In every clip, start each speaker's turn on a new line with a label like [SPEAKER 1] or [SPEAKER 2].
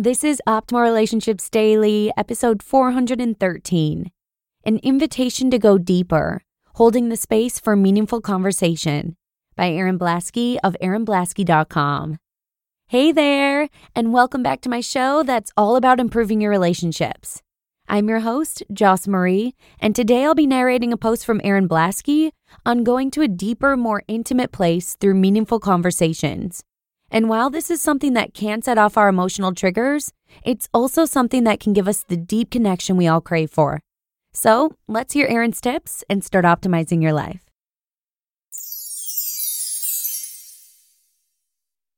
[SPEAKER 1] This is Optimal Relationships Daily, episode 413 An Invitation to Go Deeper Holding the Space for Meaningful Conversation by Erin Blasky of erinblasky.com. Hey there, and welcome back to my show that's all about improving your relationships. I'm your host, Joss Marie, and today I'll be narrating a post from Erin Blasky on going to a deeper, more intimate place through meaningful conversations. And while this is something that can set off our emotional triggers, it's also something that can give us the deep connection we all crave for. So let's hear Erin's tips and start optimizing your life.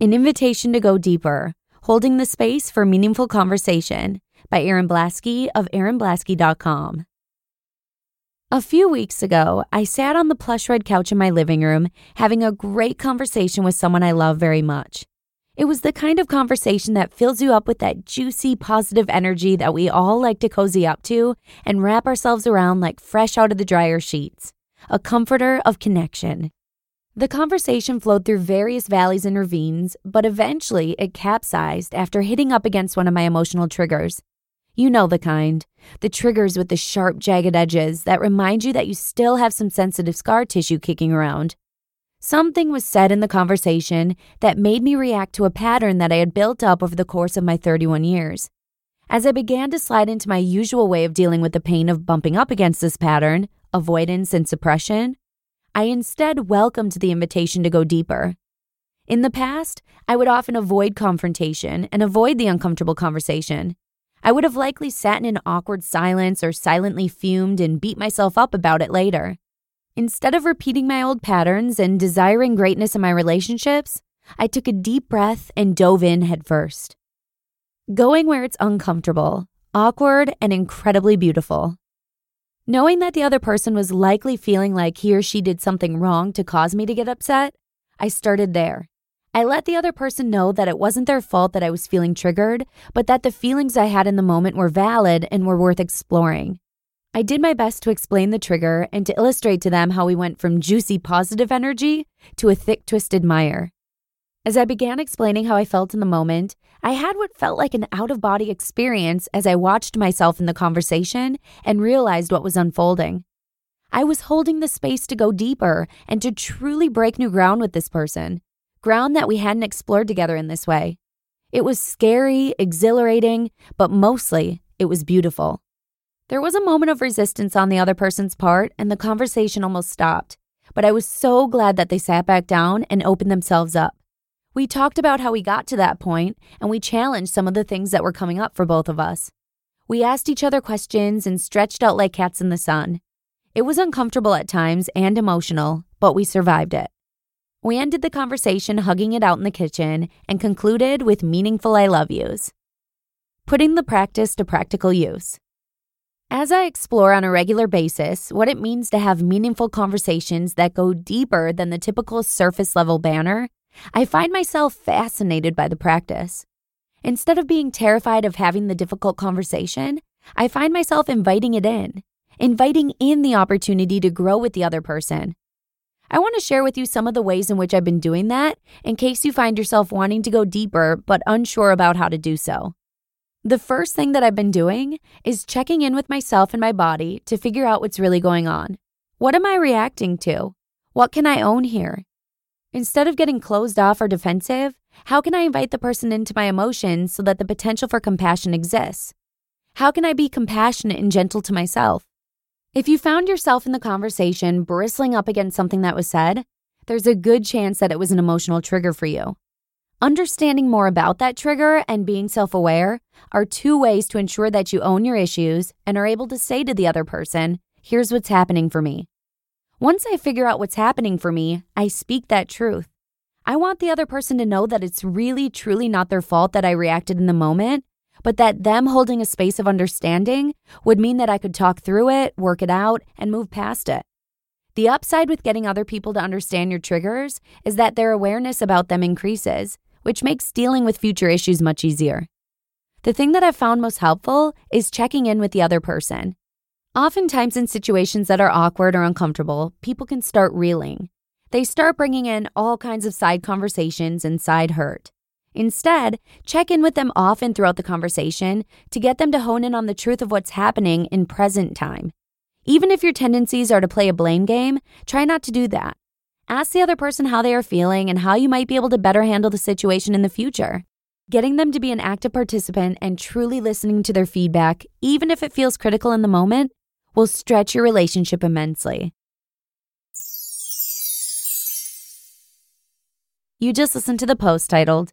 [SPEAKER 1] An Invitation to Go Deeper Holding the Space for Meaningful Conversation by Erin Blasky of erinblasky.com. A few weeks ago, I sat on the plush red couch in my living room having a great conversation with someone I love very much. It was the kind of conversation that fills you up with that juicy, positive energy that we all like to cozy up to and wrap ourselves around like fresh out of the dryer sheets. A comforter of connection. The conversation flowed through various valleys and ravines, but eventually it capsized after hitting up against one of my emotional triggers. You know the kind. The triggers with the sharp, jagged edges that remind you that you still have some sensitive scar tissue kicking around. Something was said in the conversation that made me react to a pattern that I had built up over the course of my 31 years. As I began to slide into my usual way of dealing with the pain of bumping up against this pattern, avoidance and suppression, I instead welcomed the invitation to go deeper. In the past, I would often avoid confrontation and avoid the uncomfortable conversation. I would have likely sat in an awkward silence or silently fumed and beat myself up about it later. Instead of repeating my old patterns and desiring greatness in my relationships, I took a deep breath and dove in headfirst. Going where it's uncomfortable, awkward, and incredibly beautiful. Knowing that the other person was likely feeling like he or she did something wrong to cause me to get upset, I started there. I let the other person know that it wasn't their fault that I was feeling triggered, but that the feelings I had in the moment were valid and were worth exploring. I did my best to explain the trigger and to illustrate to them how we went from juicy positive energy to a thick twisted mire. As I began explaining how I felt in the moment, I had what felt like an out of body experience as I watched myself in the conversation and realized what was unfolding. I was holding the space to go deeper and to truly break new ground with this person ground that we hadn't explored together in this way. It was scary, exhilarating, but mostly it was beautiful. There was a moment of resistance on the other person's part, and the conversation almost stopped. But I was so glad that they sat back down and opened themselves up. We talked about how we got to that point, and we challenged some of the things that were coming up for both of us. We asked each other questions and stretched out like cats in the sun. It was uncomfortable at times and emotional, but we survived it. We ended the conversation hugging it out in the kitchen and concluded with meaningful I love yous. Putting the practice to practical use. As I explore on a regular basis what it means to have meaningful conversations that go deeper than the typical surface level banner, I find myself fascinated by the practice. Instead of being terrified of having the difficult conversation, I find myself inviting it in, inviting in the opportunity to grow with the other person, I want to share with you some of the ways in which I've been doing that in case you find yourself wanting to go deeper but unsure about how to do so. The first thing that I've been doing is checking in with myself and my body to figure out what's really going on. What am I reacting to? What can I own here? Instead of getting closed off or defensive, How can I invite the person into my emotions so that the potential for compassion exists? How can I be compassionate and gentle to myself? If you found yourself in the conversation bristling up against something that was said, there's a good chance that it was an emotional trigger for you. Understanding more about that trigger and being self aware are two ways to ensure that you own your issues and are able to say to the other person, Here's what's happening for me. Once I figure out what's happening for me, I speak that truth. I want the other person to know that it's really, truly not their fault that I reacted in the moment, but that them holding a space of understanding would mean that I could talk through it, work it out, and move past it. The upside with getting other people to understand your triggers is that their awareness about them increases, which makes dealing with future issues much easier. The thing that I've found most helpful is checking in with the other person. Oftentimes, in situations that are awkward or uncomfortable, people can start reeling. They start bringing in all kinds of side conversations and side hurt. Instead, check in with them often throughout the conversation to get them to hone in on the truth of what's happening in present time. Even if your tendencies are to play a blame game, try not to do that. Ask the other person how they are feeling and how you might be able to better handle the situation in the future. Getting them to be an active participant and truly listening to their feedback, even if it feels critical in the moment, will stretch your relationship immensely. You just listened to the post titled,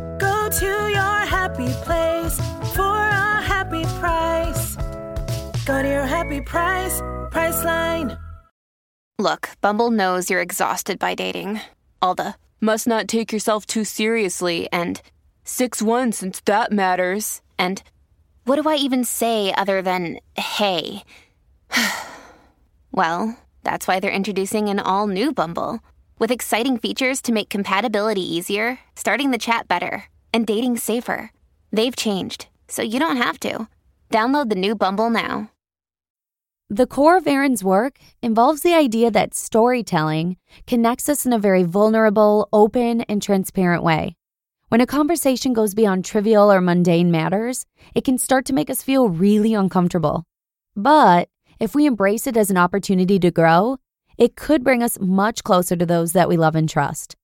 [SPEAKER 2] To your happy place for a happy price. Go to your happy price, Priceline.
[SPEAKER 3] Look, Bumble knows you're exhausted by dating. All the must not take yourself too seriously and 6 1 since that matters. And what do I even say other than hey? well, that's why they're introducing an all new Bumble with exciting features to make compatibility easier, starting the chat better, and dating safer. They've changed, so you don't have to. Download the new Bumble now.
[SPEAKER 1] The core of Erin's work involves the idea that storytelling connects us in a very vulnerable, open, and transparent way. When a conversation goes beyond trivial or mundane matters, it can start to make us feel really uncomfortable. But if we embrace it as an opportunity to grow, it could bring us much closer to those that we love and trust.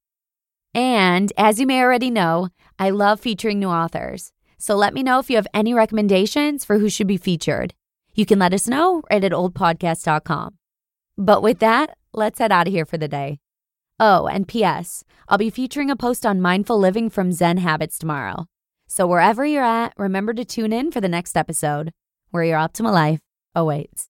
[SPEAKER 1] And as you may already know, I love featuring new authors. So let me know if you have any recommendations for who should be featured. You can let us know right at oldpodcast.com. But with that, let's head out of here for the day. Oh, and P.S. I'll be featuring a post on mindful living from Zen Habits tomorrow. So wherever you're at, remember to tune in for the next episode where your optimal life oh, awaits.